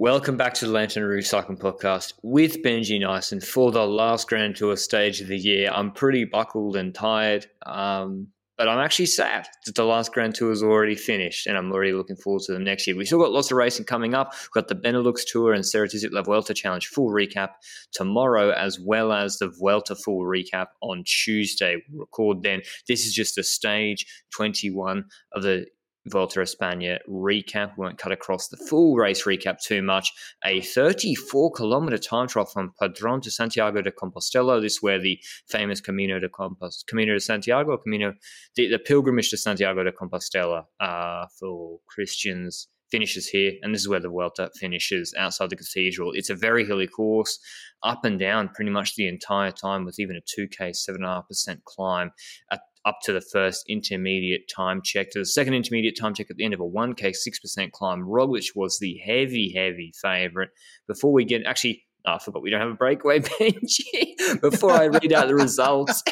Welcome back to the Lanterne Rouge Cycling Podcast with Benji Naesen for the last Grand Tour stage of the year. I'm pretty buckled and tired, um, but I'm actually sad that the last Grand Tour is already finished, and I'm already looking forward to the next year. We've still got lots of racing coming up. We've got the Benelux Tour and Ceratizit La Vuelta Challenge full recap tomorrow, as well as the Vuelta full recap on Tuesday. We'll record then. This is just a stage 21 of the Vuelta España recap. We won't cut across the full race recap too much. A 34 kilometer time trial from Padrón to Santiago de Compostela. This is where the famous Camino de Compos- Camino de Santiago, Camino, the, the pilgrimage to Santiago de Compostela uh, for Christians finishes here, and this is where the Vuelta finishes outside the cathedral. It's a very hilly course, up and down pretty much the entire time, with even a 2k 7.5% climb at up to the first intermediate time check, to the second intermediate time check at the end of a 1K 6% climb. Roglic was the heavy, heavy favourite. Before we get, actually, oh, I forgot we don't have a breakaway Benji. Before I read out the results,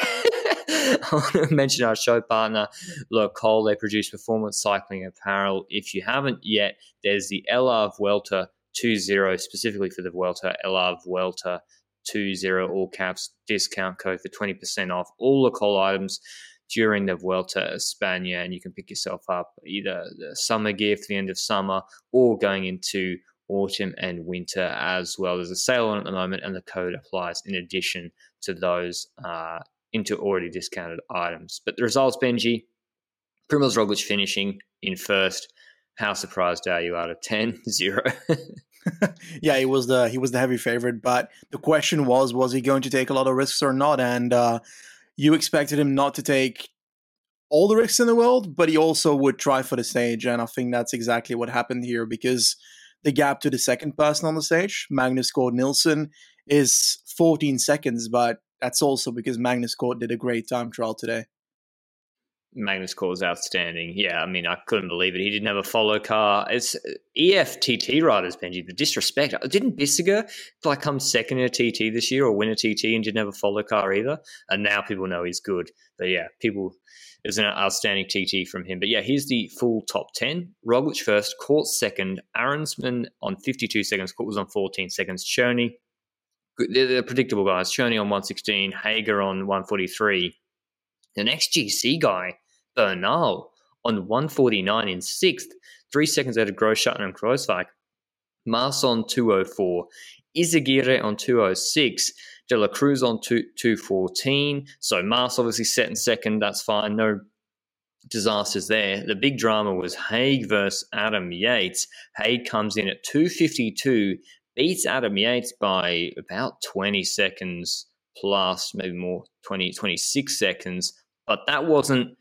I want to mention our show partner, Le Col. They produce performance cycling apparel. If you haven't yet, there's the LR Vuelta 20 specifically for the Vuelta, LR Vuelta 20 all caps discount code for 20% off all Le Col items during the Vuelta España, and you can pick yourself up either the summer gear for the end of summer or going into autumn and winter as well. There's a sale on at the moment, and the code applies in addition to those uh, into already discounted items. But the results, Benji, Primoz Roglic finishing in first. How surprised are you out of 10 0? yeah, he was the he was the heavy favorite, but the question was was he going to take a lot of risks or not? And uh, you expected him not to take all the risks in the world, but he also would try for the stage, and I think that's exactly what happened here because the gap to the second person on the stage, Magnus Cort Nielsen, is 14 seconds, but that's also because Magnus Cort did a great time trial today. Magnus Cort was outstanding. Yeah, I mean, I couldn't believe it. He didn't have a follow car. It's uh, EFTT riders, Benji. The disrespect. Uh, didn't Bissegger like come second in a TT this year or win a TT and didn't have a follow car either? And now people know he's good. But yeah, people. It was an outstanding TT from him. But yeah, here's the full top 10. Roglic first, Cort second, Arensman on 52 seconds, Cort was on 14 seconds, Černý, they're, predictable guys, Černý on 116, Hager on 143. The next GC guy, Bernal, on 149 in sixth, three seconds out of Grosjean and Kruijswijk. Mas on 204, Izagirre on 206, De La Cruz on 2, 214. So Mas obviously set in second, that's fine, no disasters there. The big drama was Haig versus Adam Yates. Haig comes in at 252, beats Adam Yates eh? by about 20 seconds plus, maybe more, 20, 26 seconds. But that wasn't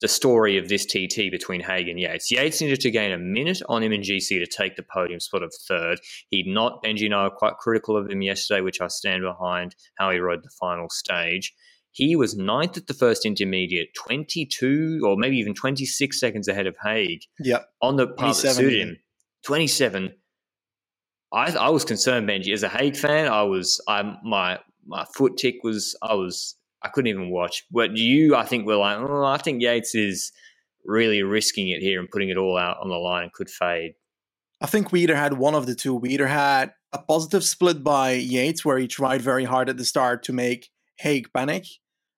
the story of this TT between Haig and Yates. Yates needed to gain a minute on him in GC to take the podium spot of third. He'd not, Benji and I were quite critical of him yesterday, which I stand behind how he rode the final stage. He was ninth at the first intermediate, 22 or maybe even 26 seconds ahead of Haig. Yep. On the part that suited him. 27. I, I was concerned, Benji. As a Haig fan, I was, I my my foot tick was, I was I couldn't even watch. But you, I think, were like, oh, I think Yates is really risking it here and putting it all out on the line and could fade. I think we either had one of the two. We either had a positive split by Yates, where he tried very hard at the start to make Haig panic.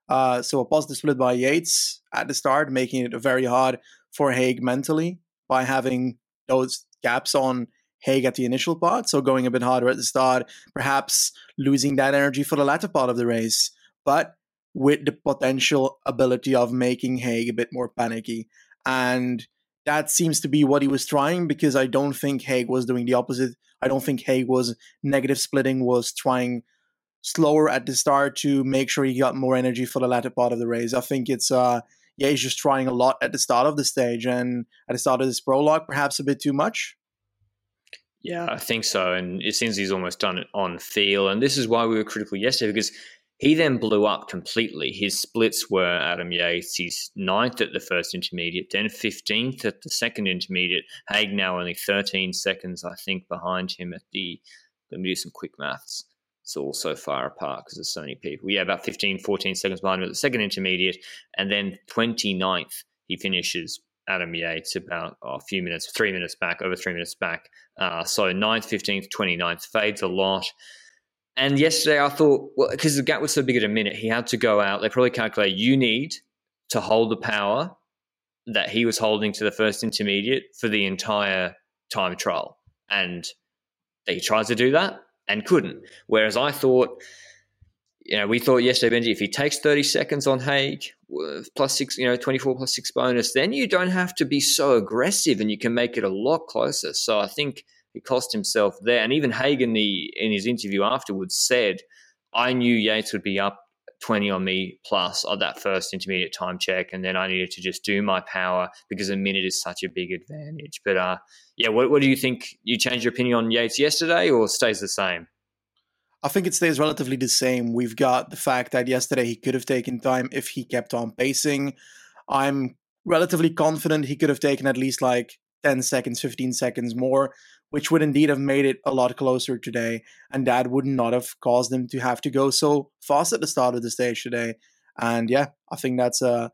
Uh, so a positive split by Yates at the start, making it very hard for Haig mentally by having those gaps on Haig at the initial part. So going a bit harder at the start, perhaps losing that energy for the latter part of the race. But with the potential ability of making Haig a bit more panicky. And that seems to be what he was trying because I don't think Haig was doing the opposite. I don't think Haig was negative splitting, was trying slower at the start to make sure he got more energy for the latter part of the race. I think it's uh yeah, he's just trying a lot at the start of the stage and at the start of this prologue, perhaps a bit too much. Yeah, I think so. And it seems he's almost done it on feel. And this is why we were critical yesterday because he then blew up completely. His splits were Adam Yates, he's ninth at the first intermediate, then 15th at the second intermediate. Haig now only 13 seconds, I think, behind him at the. Let me do some quick maths. It's all so far apart because there's so many people. Yeah, about 15, 14 seconds behind him at the second intermediate. And then 29th, he finishes Adam Yates about oh, a few minutes, three minutes back, over three minutes back. Uh, so 9th, 15th, 29th fades a lot. And yesterday I thought, well, because the gap was so big at a minute, he had to go out. They probably calculate you need to hold the power that he was holding to the first intermediate for the entire time trial. And he tried to do that and couldn't. Whereas I thought, you know, we thought yesterday, Benji, if he takes 30 seconds on Haig, plus six, you know, 24 plus six bonus, then you don't have to be so aggressive and you can make it a lot closer. So I think he cost himself there. And even Hagen, the in his interview afterwards, said, "I knew Yates would be up 20 on me plus on that first intermediate time check, and then I needed to just do my power because a minute is such a big advantage." But uh, yeah, what, what do you think? You changed your opinion on Yates yesterday, or stays the same? I think it stays relatively the same. We've got the fact that yesterday he could have taken time if he kept on pacing. I'm relatively confident he could have taken at least like 10 seconds, 15 seconds more which would indeed have made it a lot closer today. And that would not have caused him to have to go so fast at the start of the stage today. And yeah, I think that's a,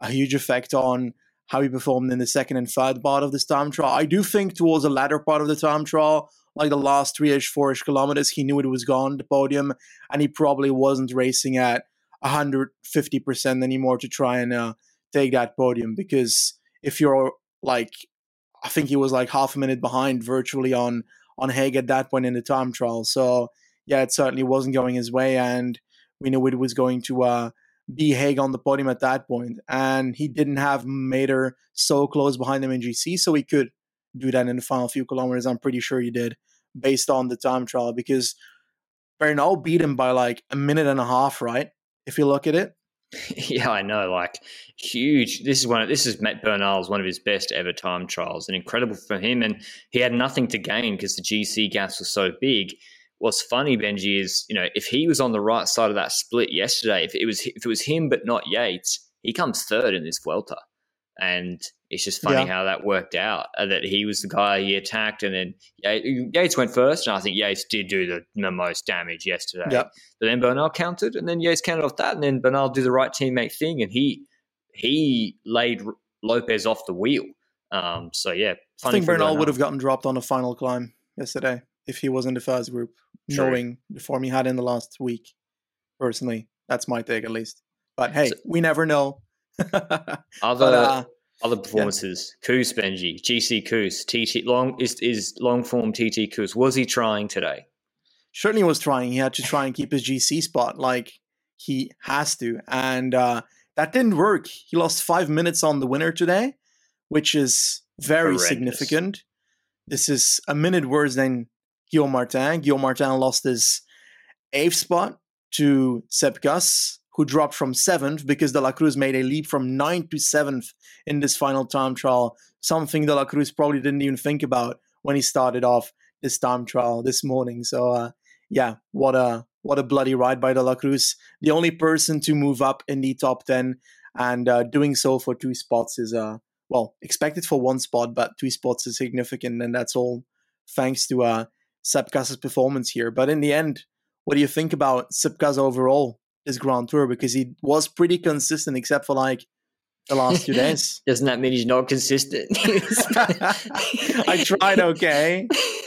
a huge effect on how he performed in the second and third part of this time trial. I do think towards the latter part of the time trial, like the last three ish, four ish kilometers, he knew it was gone, the podium, and he probably wasn't racing at 150% anymore to try and uh, take that podium. Because if you're like I think he was like half a minute behind virtually on on Haig at that point in the time trial. So yeah, it certainly wasn't going his way, and we knew it was going to uh, be Haig on the podium at that point. And he didn't have Mäder so close behind him in GC, so he could do that in the final few kilometers. I'm pretty sure he did, based on the time trial, because Bernal beat him by like a minute and a half, right? If you look at it. Yeah, I know. Like huge. This is one. Of, this is Matt Bernal's one of his best ever time trials, and incredible for him. And he had nothing to gain because the GC gas was so big. What's funny, Benji, is you know if he was on the right side of that split yesterday, if it was if it was him but not Yates, he comes third in this Vuelta. And it's just funny yeah. how that worked out. Uh, that he was the guy he attacked, and then Yates went first, and I think Yates did do the, the most damage yesterday. Yep. But then Bernal countered, and then Yates counted off that, and then Bernal did the right teammate thing, and he he laid Lopez off the wheel. Um, so yeah, I think Bernal, Bernal would have gotten dropped on the final climb yesterday if he was in the first group, True. knowing the form he had in the last week. Personally, that's my take at least. But hey, so, we never know. other uh, other performances, yeah. Kuss Benji, GC Kuss, TT long is is long form TT Kuss. Was he trying today? Certainly was trying. He had to try and keep his GC spot, like he has to, and uh, that didn't work. He lost five minutes on the winner today, which is very Horrendous. significant. This is a minute worse than Guillaume Martin. Guillaume Martin lost his eighth spot to Sepp Kuss who dropped from seventh because De La Cruz made a leap from ninth to seventh in this final time trial, something De La Cruz probably didn't even think about when he started off this time trial this morning. So uh, yeah, what a what a bloody ride by De La Cruz. The only person to move up in the top ten and uh, doing so for two spots is uh well expected for one spot, but two spots is significant, and that's all thanks to uh Sepp Kuss's performance here. But in the end, what do you think about Sepp Kuss overall? His Grand Tour because he was pretty consistent, except for like the last two days. Doesn't that mean he's not consistent? I tried okay.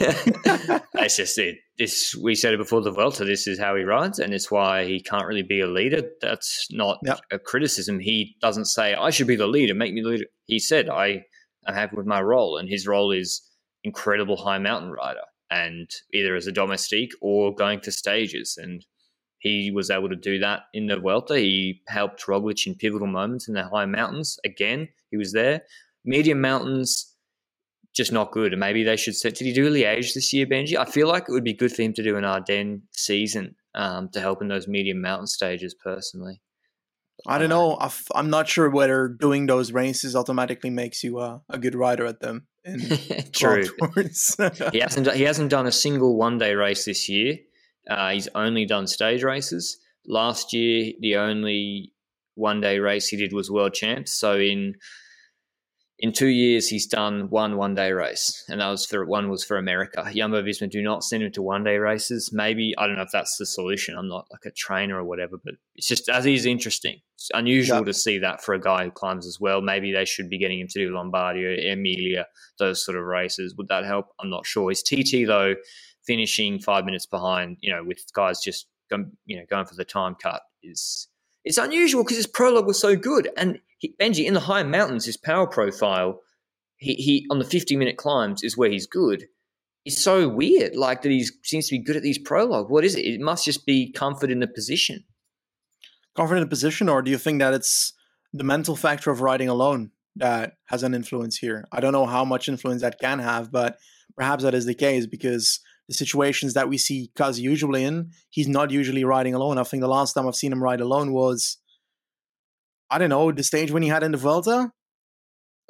That's just it. This we said it before the Vuelta. This is how he rides, and it's why he can't really be a leader. That's not yep. a criticism. He doesn't say I should be the leader. Make me the leader. He said I am happy with my role, and his role is incredible high mountain rider, and either as a domestique or going to stages. And he was able to do that in the Vuelta. He helped Roglic in pivotal moments in the high mountains. Again, he was there. Medium mountains, just not good. And maybe they should set. Did he do Liège this year, Benji? I feel like it would be good for him to do an Ardennes season um, to help in those medium mountain stages. Personally, I don't know. i am not sure whether doing those races automatically makes you uh, a good rider at them. True. he hasn't. He hasn't done a single one day race this year. Uh, he's only done stage races. Last year, the only one day race he did was World Champs. So in in two years, he's done one one day race, and that was for one was for America. Jumbo Visma do not send him to one day races. Maybe I don't know if that's the solution. I'm not like a trainer or whatever, but it's just as he's interesting. It's unusual to see that for a guy who climbs as well. Maybe they should be getting him to do Lombardia, Emilia, those sort of races. Would that help? I'm not sure. His TT though, finishing five minutes behind, you know, with guys just you know going for the time cut is it's unusual because his prologue was so good. And he, Benji, in the high mountains, his power profile, he, he on the 50 minute climbs is where he's good. It's so weird, like that he seems to be good at these prologue. What is it? It must just be comfort in the position. Comfort in the position, or do you think that it's the mental factor of riding alone that has an influence here? I don't know how much influence that can have, but perhaps that is the case because the situations that we see Kuss usually in, he's not usually riding alone. I think the last time I've seen him ride alone was, I don't know, the stage when he had in the Vuelta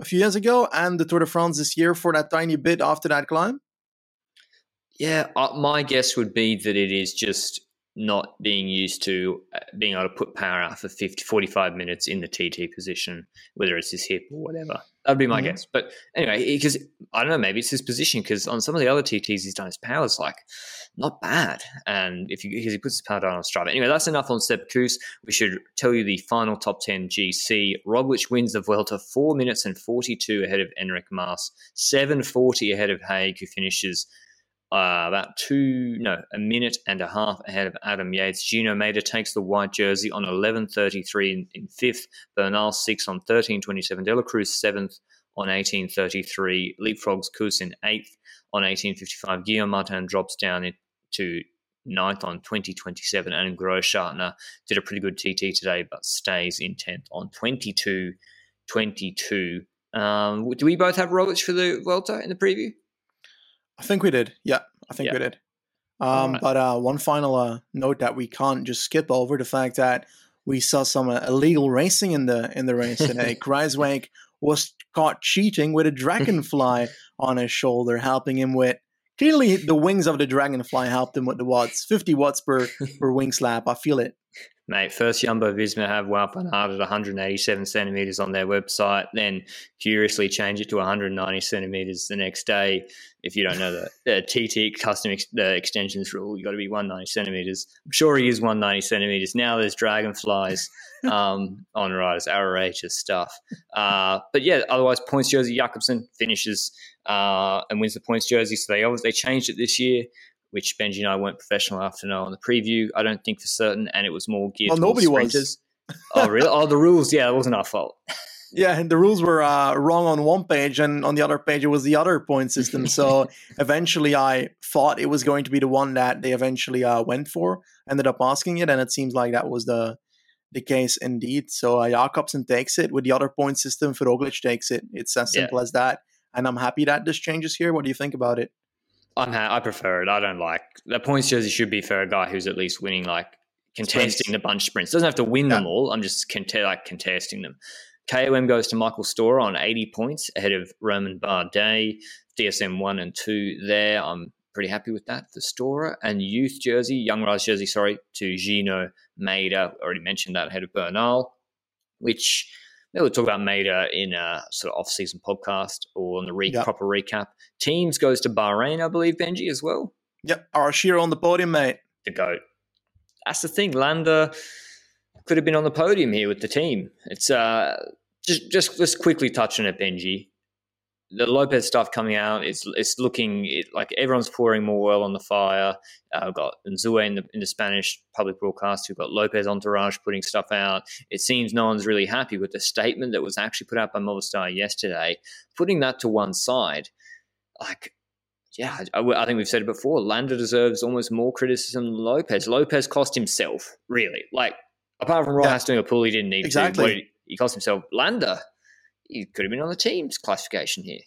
a few years ago and the Tour de France this year for that tiny bit after that climb. Yeah, uh, my guess would be that it is just not being used to uh, being able to put power out for 50, 45 minutes in the TT position, whether it's his hip or whatever. That'd be my mm-hmm. guess. But anyway, because I don't know, maybe it's his position because on some of the other TTs he's done, his power's like not bad. And if you, because he puts his power down on Strava. Anyway, that's enough on Sepp Kuss. We should tell you the final top 10 GC. Roglic wins the Vuelta 4 minutes and 42 ahead of Enric Mas, 740 ahead of Haig, who finishes uh, about two, no, a minute and a half ahead of Adam Yates. Gino Mäder takes the white jersey on 11.33 in, in fifth. Bernal sixth on 13.27. De La Cruz seventh on 18.33. Leapfrogs Kuss in eighth on 18.55. Guillaume Martin drops down to ninth on 2027. And Großschartner did a pretty good TT today, but stays in 10th on 22.22. Um, do we both have Roglic for the Vuelta in the preview? I think we did. Yeah, I think yeah. we did. Um, right. But uh, one final uh, note that we can't just skip over the fact that we saw some uh, illegal racing in the in the race today. Kruijswijk was caught cheating with a dragonfly on his shoulder, helping him with. Clearly, the wings of the dragonfly helped him with the watts. 50 watts per, per wing slap. I feel it. Mate, first Jumbo Visma have Wout van Aert at 187 centimeters on their website, then curiously change it to 190 centimeters the next day. If you don't know the, the TT custom ex, the extensions rule, you've got to be 190 centimeters. I'm sure he is 190 centimeters. Now there's dragonflies um, on riders, outrageous stuff. Uh, but yeah, otherwise points jersey Jakobsen finishes uh, and wins the points jersey. So they always they changed it this year which Benji and I weren't professional enough to know on the preview. I don't think for certain, and it was more geared well, nobody sprinters. Was. oh, really? Oh, the rules. Yeah, it wasn't our fault. Yeah, and the rules were uh, wrong on one page, and on the other page it was the other point system. So eventually, I thought it was going to be the one that they eventually uh, went for. Ended up asking it, and it seems like that was the the case indeed. So uh, Jakobsen takes it with the other point system. Roglic takes it. It's as simple yeah. as that. And I'm happy that this changes here. What do you think about it? I'm ha- I prefer it. I don't like the points jersey should be for a guy who's at least winning like contesting sprints. the bunch sprints. Doesn't have to win them all. I'm just cont- like contesting them. KOM goes to Michael Storer on 80 points ahead of Romain Bardet. DSM one and two there. I'm pretty happy with that The Storer and youth jersey, young rise jersey, sorry, to Gino Mäder. Already mentioned that ahead of Bernal, which Maybe we'll talk about Mäder in a sort of off-season podcast or on the re- yep. proper recap. Teams goes to Bahrain, I believe, Benji as well. Yep, Arashiro on the podium, mate. The goat. That's the thing. Landa could have been on the podium here with the team. It's uh, just just just quickly touching it, Benji the Lopez stuff coming out, it's it's looking it, like everyone's pouring more oil on the fire. Uh, we've got Unzué in the, in the Spanish public broadcast. We've got Lopez Entourage putting stuff out. It seems no one's really happy with the statement that was actually put out by Movistar yesterday. Putting that to one side, like, yeah, I, I think we've said it before. Landa deserves almost more criticism than Lopez. Lopez cost himself, really. Like, apart from Rojas yeah. doing a pull he didn't need exactly. to, he, he cost himself. Landa he could have been on the team's classification here.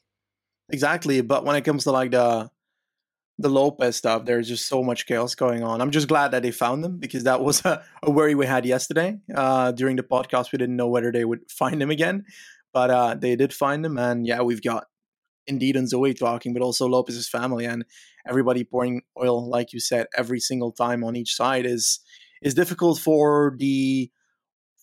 Exactly, but when it comes to like the the Lopez stuff, there's just so much chaos going on. I'm just glad that they found them because that was a, a worry we had yesterday uh, during the podcast. We didn't know whether they would find them again, but uh, they did find them, And yeah, we've got Indeed Unzué talking, but also Lopez's family and everybody pouring oil, like you said, every single time on each side is is difficult for the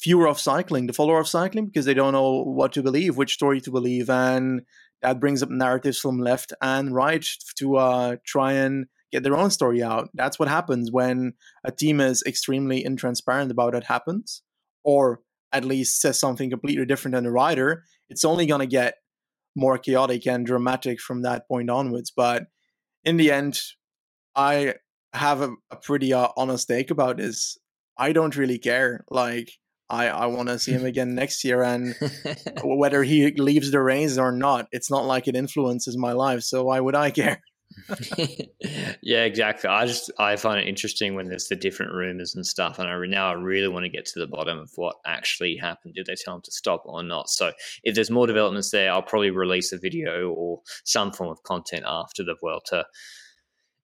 viewer of cycling, the follower of cycling, because they don't know what to believe, which story to believe, and that brings up narratives from left and right to uh, try and get their own story out. That's what happens when a team is extremely intransparent about what happens, or at least says something completely different than the rider. It's only going to get more chaotic and dramatic from that point onwards. But in the end, I have a, a pretty uh, honest take about this. I don't really care. Like, I, I want to see him again next year, and whether he leaves the reins or not, it's not like it influences my life. So why would I care? yeah, exactly. I just I find it interesting when there's the different rumors and stuff, and I now I really want to get to the bottom of what actually happened. Did they tell him to stop or not? So if there's more developments there, I'll probably release a video or some form of content after the Vuelta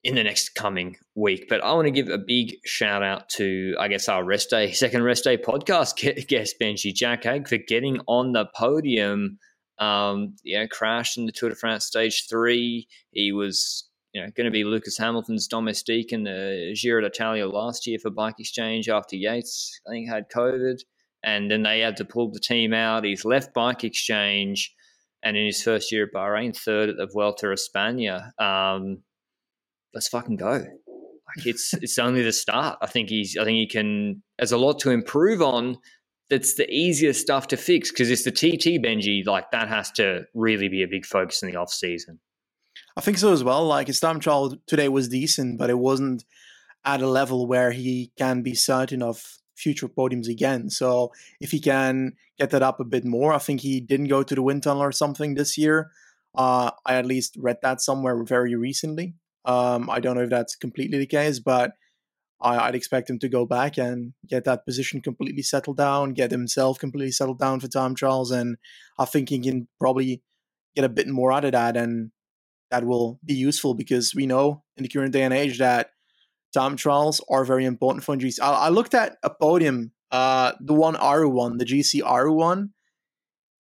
in the next coming week. But I want to give a big shout out to, I guess, our rest day, second rest day podcast guest, Benji Jack Haig, for getting on the podium um, you know, crashed in the Tour de France stage three. He was, you know, going to be Lucas Hamilton's domestique in the Giro d'Italia last year for Bike Exchange after Yates, I think, had COVID. And then they had to pull the team out. He's left Bike Exchange. And in his first year at Bahrain, third at the Vuelta a España. Um, let's fucking go. Like it's it's only the start. I think he's I think he can. There's a lot to improve on that's the easiest stuff to fix because it's the TT Benji, like that has to really be a big focus in the off season. I think so as well. Like his time trial today was decent, but it wasn't at a level where he can be certain of future podiums again. So if he can get that up a bit more, I think he didn't go to the wind tunnel or something this year. Uh, I at least read that somewhere very recently. Um, I don't know if that's completely the case, but I, would expect him to go back and get that position completely settled down, get himself completely settled down for time trials, and I think he can probably get a bit more out of that, and that will be useful because we know in the current day and age that time trials are very important for GC. I, I looked at a podium, uh, the one Aru one, the GC Aru one,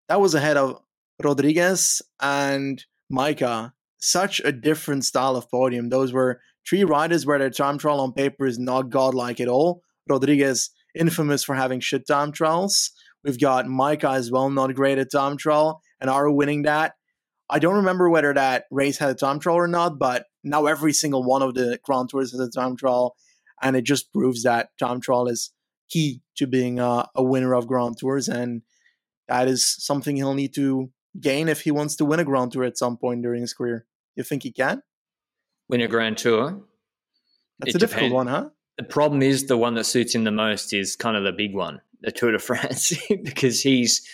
that was ahead of Rodriguez and Majka. Such a different style of podium. Those were Three riders where their time trial on paper is not godlike at all. Rodriguez, infamous for having shit time trials. We've got Majka as well, not great at time trial, and Aru winning that. I don't remember whether that race had a time trial or not, but now every single one of the Grand Tours has a time trial, and it just proves that time trial is key to being a, a winner of Grand Tours, and that is something he'll need to gain if he wants to win a Grand Tour at some point during his career. You think he can? win a Grand Tour. That's a difficult depends. one, huh? The problem is the one that suits him the most is kind of the big one, the Tour de France, because he's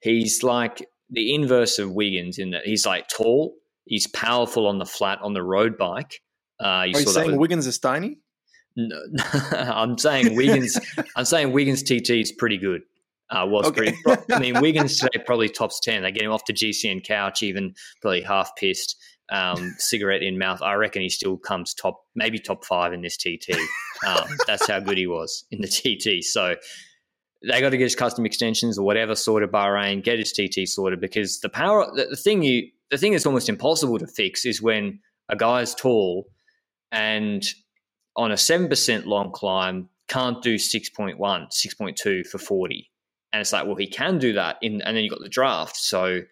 he's like the inverse of Wiggins in that he's like tall, he's powerful on the flat on the road bike. Uh, you Are you saying with, Wiggins is tiny? No, I'm saying Wiggins. I'm saying Wiggins TT is pretty good. Uh, was okay. pretty. I mean, Wiggins today probably tops ten. They get him off the GCN couch, even probably half pissed um, cigarette in mouth, I reckon he still comes top, maybe top five in this TT. Um, that's how good he was in the TT. So they got to get his custom extensions or whatever sorted Bahrain, get his TT sorted because the power, the, the thing you, the thing that's almost impossible to fix is when a guy's tall and on a 7% long climb can't do 6.1, 6.2 for 40. And it's like, well, he can do that in, and then you got the draft. So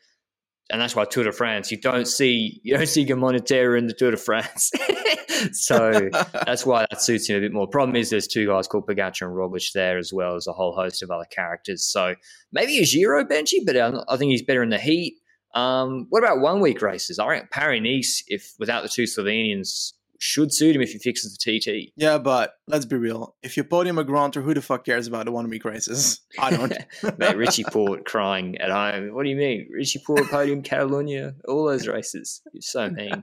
and that's why Tour de France you don't see you don't see Gumonitera in the Tour de France. so that's why that suits him a bit more. Problem is there's two guys called Pogacar and Roglic there as well as a whole host of other characters. So maybe a Giro Benji, but I think he's better in the heat. Um, what about one week races? I reckon Paris Nice, if without the two Slovenians, should suit him if he fixes the TT. Yeah, but let's be real. If you're podium a Grand Tour, who the fuck cares about the one week races? I don't. Mate, Richie Porte crying at home. What do you mean? Richie Porte podium Catalonia, all those races. You're so mean.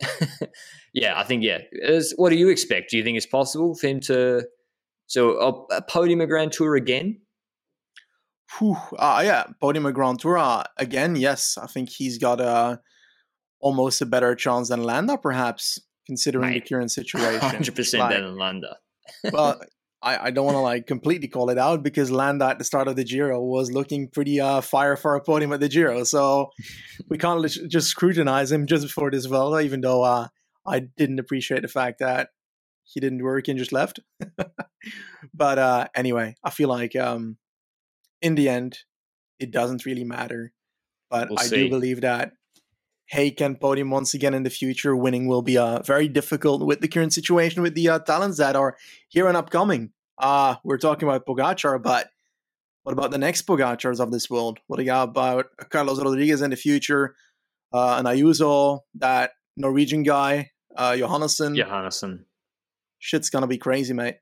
yeah, I think, yeah. As, what do you expect? Do you think it's possible for him to so a, a podium a Grand Tour again? Whew, uh, yeah, podium a Grand Tour uh, again. Yes, I think he's got a almost a better chance than Landa, perhaps considering Mate, the current situation. 100% Like, better than Landa. well, I, I don't want to like completely call it out because Landa at the start of the Giro was looking pretty uh, fire for a podium at the Giro. So we can't just scrutinize him just before this Vuelta, even though uh, I didn't appreciate the fact that he didn't work and just left. but uh, anyway, I feel like um, in the end, it doesn't really matter. But We'll I see. do believe that Haig can podium once again in the future. Winning will be uh, very difficult with the current situation with the uh, talents that are here and upcoming. Uh, we're talking about Pogacar, but what about the next Pogacars of this world? What do you got about Carlos Rodriguez in the future? Uh, an Ayuso, that Norwegian guy, uh, Johannessen. Johannessen Shit's gonna be crazy, mate.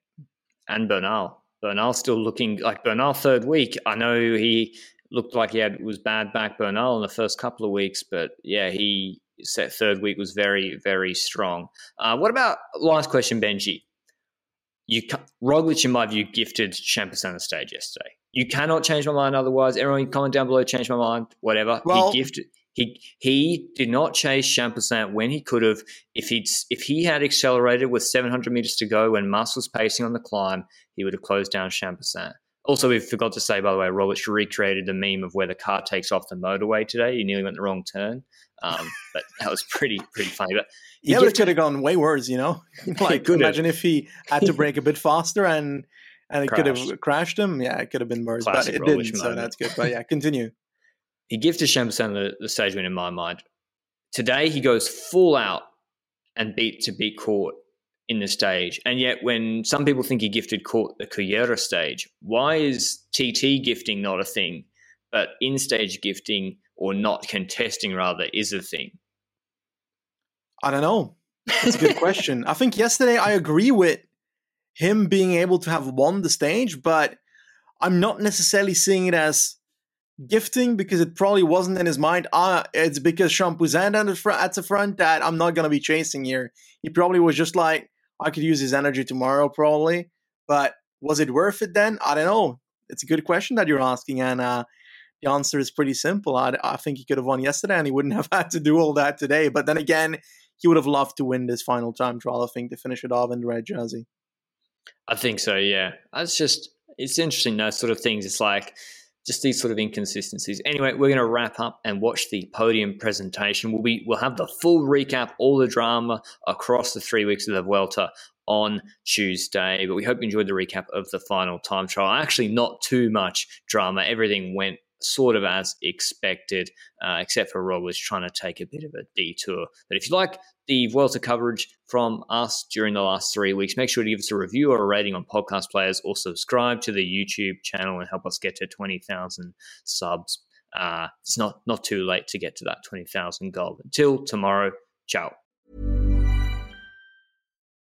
and Bernal. Bernal still looking like Bernal third week. I know he looked like he had was bad back Bernal in the first couple of weeks, but yeah, he set third week was very very strong. Uh, what about last question, Benji? You Roglic, in my view, gifted Champs on the stage yesterday. You cannot change my mind otherwise. Everyone, comment down below. Change my mind. Whatever. Well- he gifted. He he did not chase Champoussin when he could have. If he'd if he had accelerated with 700 meters to go when Mas was pacing on the climb, he would have closed down Champoussin. Also, we forgot to say, by the way, Roglic recreated the meme of where the car takes off the motorway today. He nearly went the wrong turn, um, but that was pretty pretty funny. But he Yeah, but it could have gone way worse, you know. like could imagine if he had to brake a bit faster and and it could have crashed him. Yeah, it could have been worse, Classic but it didn't. So that's good. But yeah, continue. he gifted Champoussin the, the stage win in my mind. Today he goes full out and beat to beat Cort in the stage. And yet when some people think he gifted Cort the Cullera stage, why is TT gifting not a thing, but in stage gifting or not contesting rather is a thing? I don't know. That's a good question. I think yesterday I agree with him being able to have won the stage, but I'm not necessarily seeing it as gifting because it probably wasn't in his mind. Ah, it's because Champoussin at the front, at the front that I'm not to be chasing here. He probably was just like, I could use his energy tomorrow, probably. But was it worth it then? I don't know. It's a good question that you're asking, and uh, the answer is pretty simple. I, I think he could have won yesterday, and he wouldn't have had to do all that today. But then again, he would have loved to win this final time trial. I think to finish it off in the red jersey. I think so, yeah. It's just, it's interesting, those sort of things. It's like just these sort of inconsistencies. Anyway, we're going to wrap up and watch the podium presentation. We'll be, we'll have the full recap, all the drama across the three weeks of the Vuelta on Tuesday. But we hope you enjoyed the recap of the final time trial. Actually, not too much drama. Everything went sort of as expected, uh, except for Rob was trying to take a bit of a detour. But if you like the Vuelta coverage from us during the last three weeks, make sure to give us a review or a rating on podcast players or subscribe to the YouTube channel and help us get to 20,000 subs. Uh, it's not, not too late to get to that 20,000 goal. Until tomorrow, ciao.